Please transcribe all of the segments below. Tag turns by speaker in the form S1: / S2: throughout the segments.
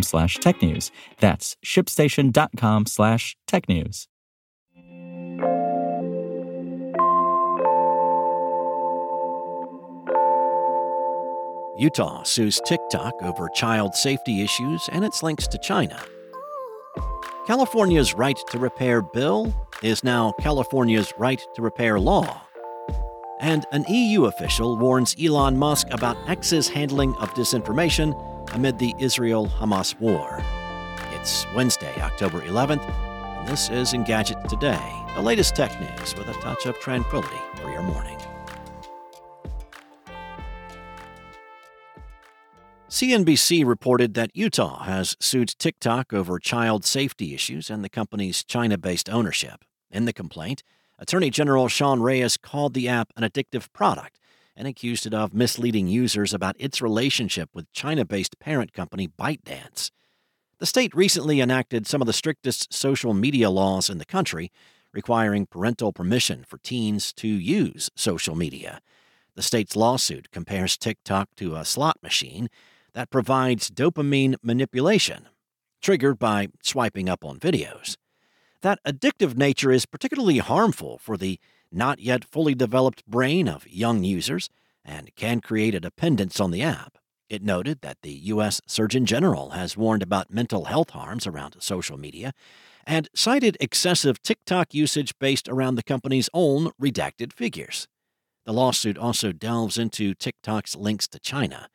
S1: slash technews. That's shipstation.com slash technews.
S2: Utah sues TikTok over child safety issues and its links to China. California's right to repair bill is now California's right to repair law. And an EU official warns Elon Musk about X's handling of disinformation amid the Israel Hamas war. It's Wednesday, October 11th, and this is Engadget Today, the latest tech news with a touch of tranquility for your morning. CNBC reported that Utah has sued TikTok over child safety issues and the company's China based ownership. In the complaint, Attorney General Sean Reyes called the app an addictive product and accused it of misleading users about its relationship with China based parent company ByteDance. The state recently enacted some of the strictest social media laws in the country, requiring parental permission for teens to use social media. The state's lawsuit compares TikTok to a slot machine that provides dopamine manipulation, triggered by swiping up on videos. That addictive nature is particularly harmful for the not yet fully developed brain of young users and can create a dependence on the app. It noted that the U.S. Surgeon General has warned about mental health harms around social media and cited excessive TikTok usage based around the company's own redacted figures. The lawsuit also delves into TikTok's links to China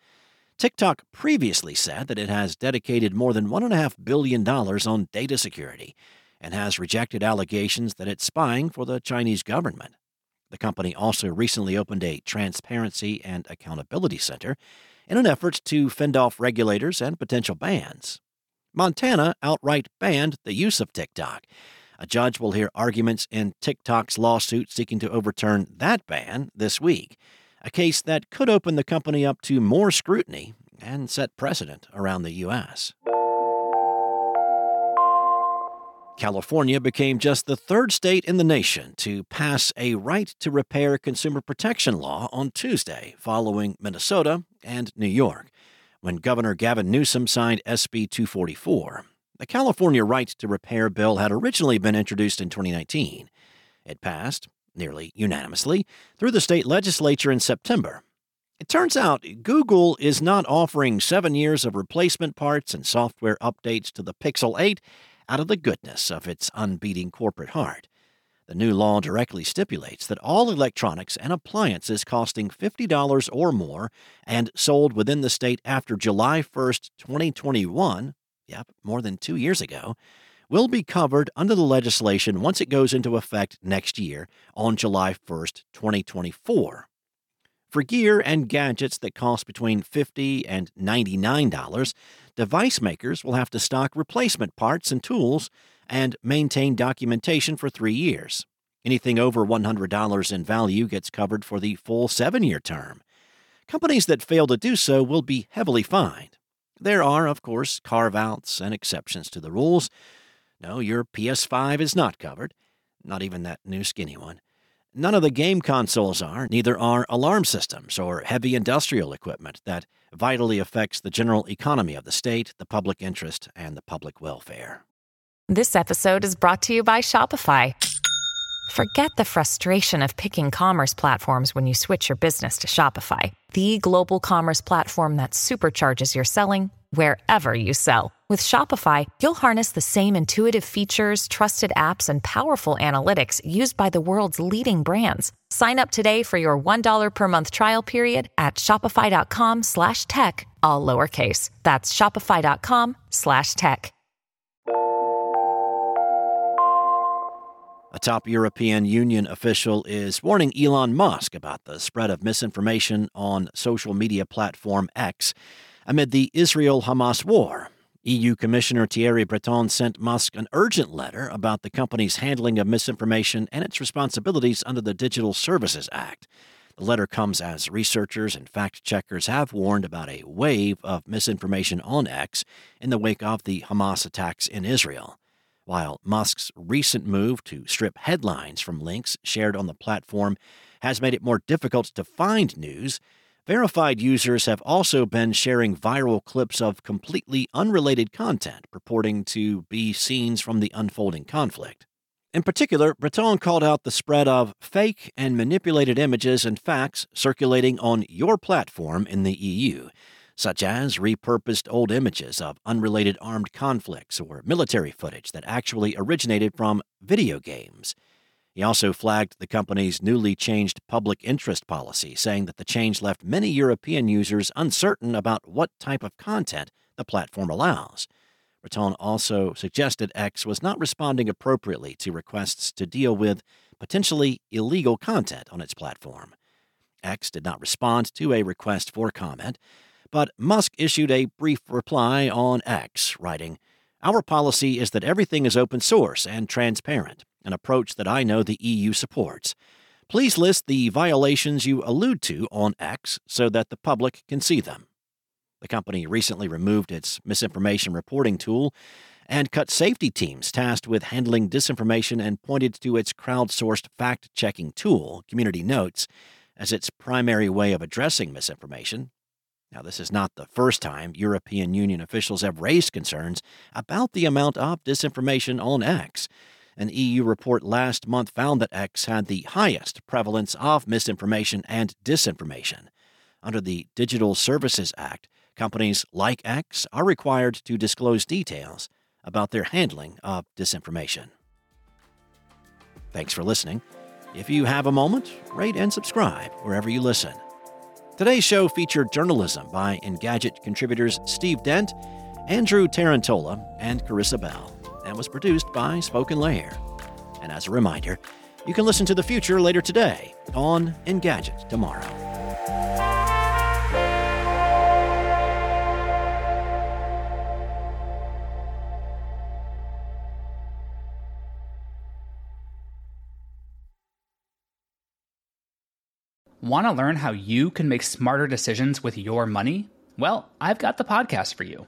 S2: TikTok previously said that it has dedicated more than $1.5 billion on data security and has rejected allegations that it's spying for the Chinese government. The company also recently opened a Transparency and Accountability Center in an effort to fend off regulators and potential bans. Montana outright banned the use of TikTok. A judge will hear arguments in TikTok's lawsuit seeking to overturn that ban this week a case that could open the company up to more scrutiny and set precedent around the U.S. California became just the third state in the nation to pass a right to repair consumer protection law on Tuesday, following Minnesota and New York, when Governor Gavin Newsom signed SB 244. The California Right to Repair bill had originally been introduced in 2019. It passed, nearly unanimously, through the state legislature in September. It turns out Google is not offering seven years of replacement parts and software updates to the Pixel 8 out of the goodness of its unbeating corporate heart. The new law directly stipulates that all electronics and appliances costing $50 or more and sold within the state after July 1, 2021, yep, more than two years ago, will be covered under the legislation once it goes into effect next year on July 1st, 2024. For gear and gadgets that cost between 50 and $99, device makers will have to stock replacement parts and tools and maintain documentation for three years. Anything over $100 in value gets covered for the full seven year term. Companies that fail to do so will be heavily fined. There are, of course, carve outs and exceptions to the rules, no, your PS5 is not covered, not even that new skinny one. None of the game consoles are, neither are alarm systems or heavy industrial equipment that vitally affects the general economy of the state, the public interest, and the public welfare.
S3: This episode is brought to you by Shopify. Forget the frustration of picking commerce platforms when you switch your business to Shopify, the global commerce platform that supercharges your selling wherever you sell. With Shopify, you'll harness the same intuitive features, trusted apps, and powerful analytics used by the world's leading brands. Sign up today for your $1 per month trial period at shopify.com slash tech, all lowercase. That's shopify.com slash tech.
S2: A top European Union official is warning Elon Musk about the spread of misinformation on social media platform X amid the Israel Hamas war. EU Commissioner Thierry Breton sent Musk an urgent letter about the company's handling of misinformation and its responsibilities under the Digital Services Act. The letter comes as researchers and fact checkers have warned about a wave of misinformation on X in the wake of the Hamas attacks in Israel. While Musk's recent move to strip headlines from links shared on the platform has made it more difficult to find news, verified users have also been sharing viral clips of completely unrelated content purporting to be scenes from the unfolding conflict. In particular, Breton called out the spread of fake and manipulated images and facts circulating on your platform in the EU, such as repurposed old images of unrelated armed conflicts or military footage that actually originated from video games. He also flagged the company's newly changed public interest policy, saying that the change left many European users uncertain about what type of content the platform allows. Breton also suggested X was not responding appropriately to requests to deal with potentially illegal content on its platform. X did not respond to a request for comment, but Musk issued a brief reply on X, writing, Our policy is that everything is open source and transparent, an approach that I know the EU supports. Please list the violations you allude to on X so that the public can see them. The company recently removed its misinformation reporting tool and cut safety teams tasked with handling disinformation and pointed to its crowdsourced fact checking tool, Community Notes, as its primary way of addressing misinformation. Now, this is not the first time European Union officials have raised concerns about the amount of disinformation on X. An EU report last month found that X had the highest prevalence of misinformation and disinformation. Under the Digital Services Act, Companies like X are required to disclose details about their handling of disinformation. Thanks for listening. If you have a moment, rate and subscribe wherever you listen. Today's show featured journalism by Engadget contributors Steve Dent, Andrew Tarantola, and Carissa Bell, and was produced by Spoken Layer. And as a reminder, you can listen to the future later today on Engadget tomorrow.
S4: Want to learn how you can make smarter decisions with your money? Well, I've got the podcast for you.